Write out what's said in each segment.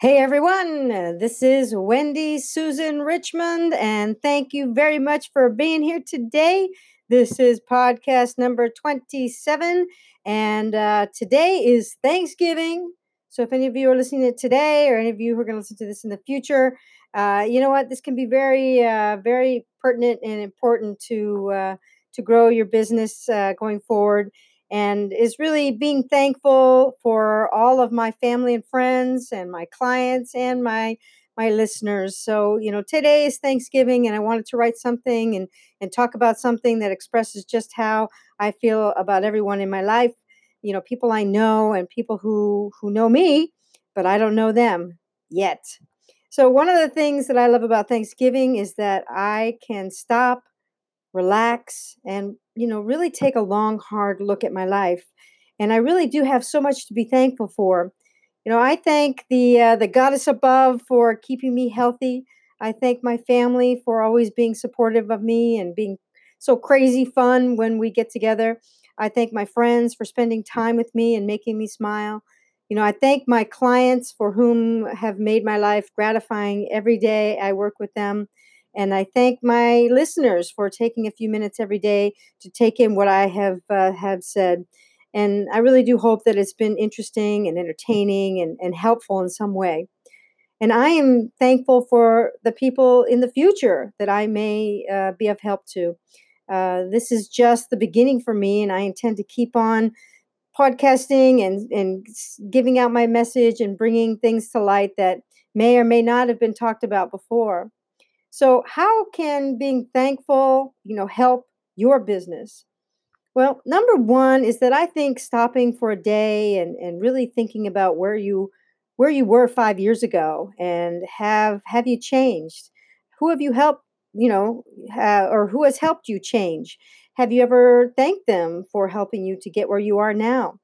Hey everyone, this is Wendy Susan Richmond, and thank you very much for being here today. This is podcast number 27, and uh, today is Thanksgiving. So, if any of you are listening to today, or any of you who are going to listen to this in the future, uh, you know what? This can be very, uh, very pertinent and important to uh, to grow your business uh, going forward and is really being thankful for all of my family and friends and my clients and my my listeners. So, you know, today is Thanksgiving and I wanted to write something and and talk about something that expresses just how I feel about everyone in my life, you know, people I know and people who who know me, but I don't know them yet. So, one of the things that I love about Thanksgiving is that I can stop relax, and, you know, really take a long, hard look at my life. And I really do have so much to be thankful for. You know, I thank the uh, the goddess above for keeping me healthy. I thank my family for always being supportive of me and being so crazy fun when we get together. I thank my friends for spending time with me and making me smile. You know, I thank my clients for whom have made my life gratifying every day I work with them. And I thank my listeners for taking a few minutes every day to take in what I have uh, have said. And I really do hope that it's been interesting and entertaining and, and helpful in some way. And I am thankful for the people in the future that I may uh, be of help to. Uh, this is just the beginning for me, and I intend to keep on podcasting and, and giving out my message and bringing things to light that may or may not have been talked about before. So, how can being thankful, you know, help your business? Well, number one is that I think stopping for a day and, and really thinking about where you where you were five years ago and have have you changed? Who have you helped, you know, or who has helped you change? Have you ever thanked them for helping you to get where you are now?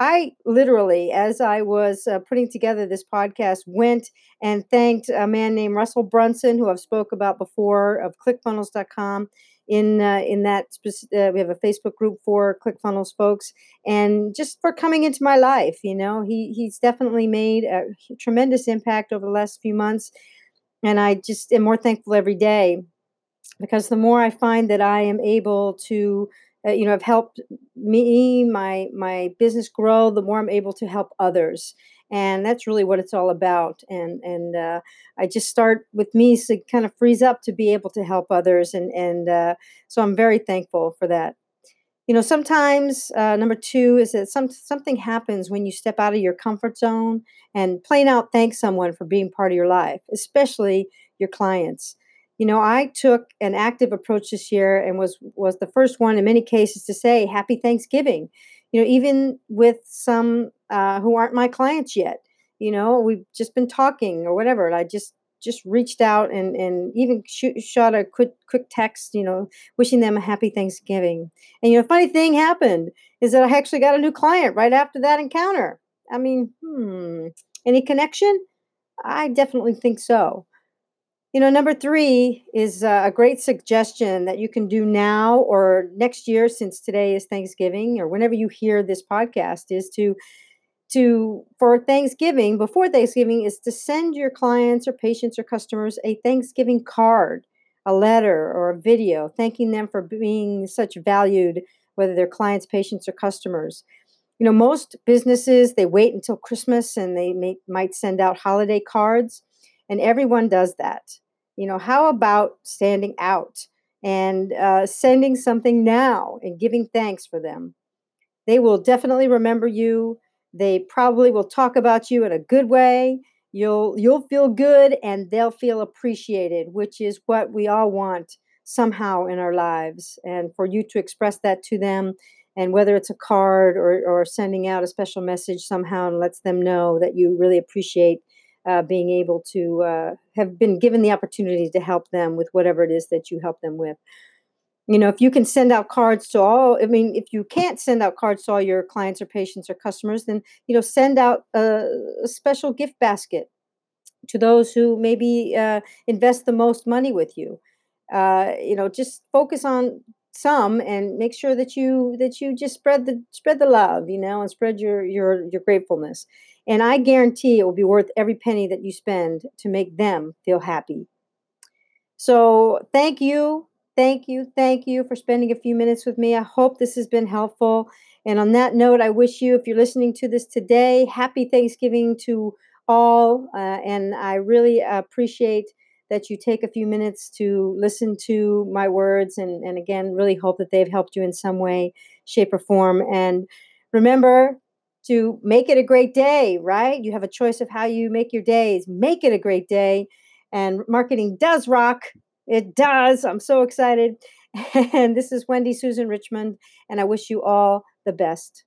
I literally, as I was uh, putting together this podcast, went and thanked a man named Russell Brunson, who I've spoke about before of ClickFunnels.com. In uh, in that uh, we have a Facebook group for ClickFunnels folks, and just for coming into my life, you know, he he's definitely made a tremendous impact over the last few months, and I just am more thankful every day because the more I find that I am able to uh, you know have helped me my my business grow the more i'm able to help others. And that's really what it's all about. And and uh, i just start with me so kind of frees up to be able to help others. And and uh, so i'm very thankful for that. You know sometimes uh, number two is that some something happens when you step out of your comfort zone and plain out thank someone for being part of your life especially your clients you know i took an active approach this year and was was the first one in many cases to say happy thanksgiving. You know even with some uh, who aren't my clients yet you know we've just been talking or whatever and i just just reached out and and even shot a quick quick text you know wishing them a happy thanksgiving. And you know funny thing happened is that i actually got a new client right after that encounter. I mean hmm any connection? I definitely think so you know, number three is uh, a great suggestion that you can do now or next year, since today is Thanksgiving, or whenever you hear this podcast, is to to for Thanksgiving before Thanksgiving is to send your clients or patients or customers a Thanksgiving card, a letter or a video thanking them for being such valued, whether they're clients, patients, or customers. You know, most businesses they wait until Christmas and they may, might send out holiday cards and everyone does that. You know, how about standing out and uh, sending something now and giving thanks for them? They will definitely remember you. They probably will talk about you in a good way. You'll you'll feel good and they'll feel appreciated, which is what we all want somehow in our lives. And for you to express that to them, and whether it's a card or, or sending out a special message somehow and lets them know that you really appreciate uh, being able to uh, have been given the opportunity to help them with whatever it is that you help them with. You know, if you can send out cards to all, I mean, if you can't send out cards to all your clients or patients or customers, then, you know, send out a, a special gift basket to those who maybe uh, invest the most money with you. Uh, you know, just focus on some and make sure that you that you just spread the spread the love you know and spread your your your gratefulness And I guarantee it will be worth every penny that you spend to make them feel happy. So thank you, thank you, thank you for spending a few minutes with me. I hope this has been helpful. And on that note, I wish you, if you're listening to this today, happy Thanksgiving to all. Uh, and I really appreciate that you take a few minutes to listen to my words. And, and again, really hope that they've helped you in some way, shape, or form. And remember to make it a great day, right? You have a choice of how you make your days. Make it a great day. And marketing does rock. It does. I'm so excited. And this is Wendy Susan Richmond, and I wish you all the best.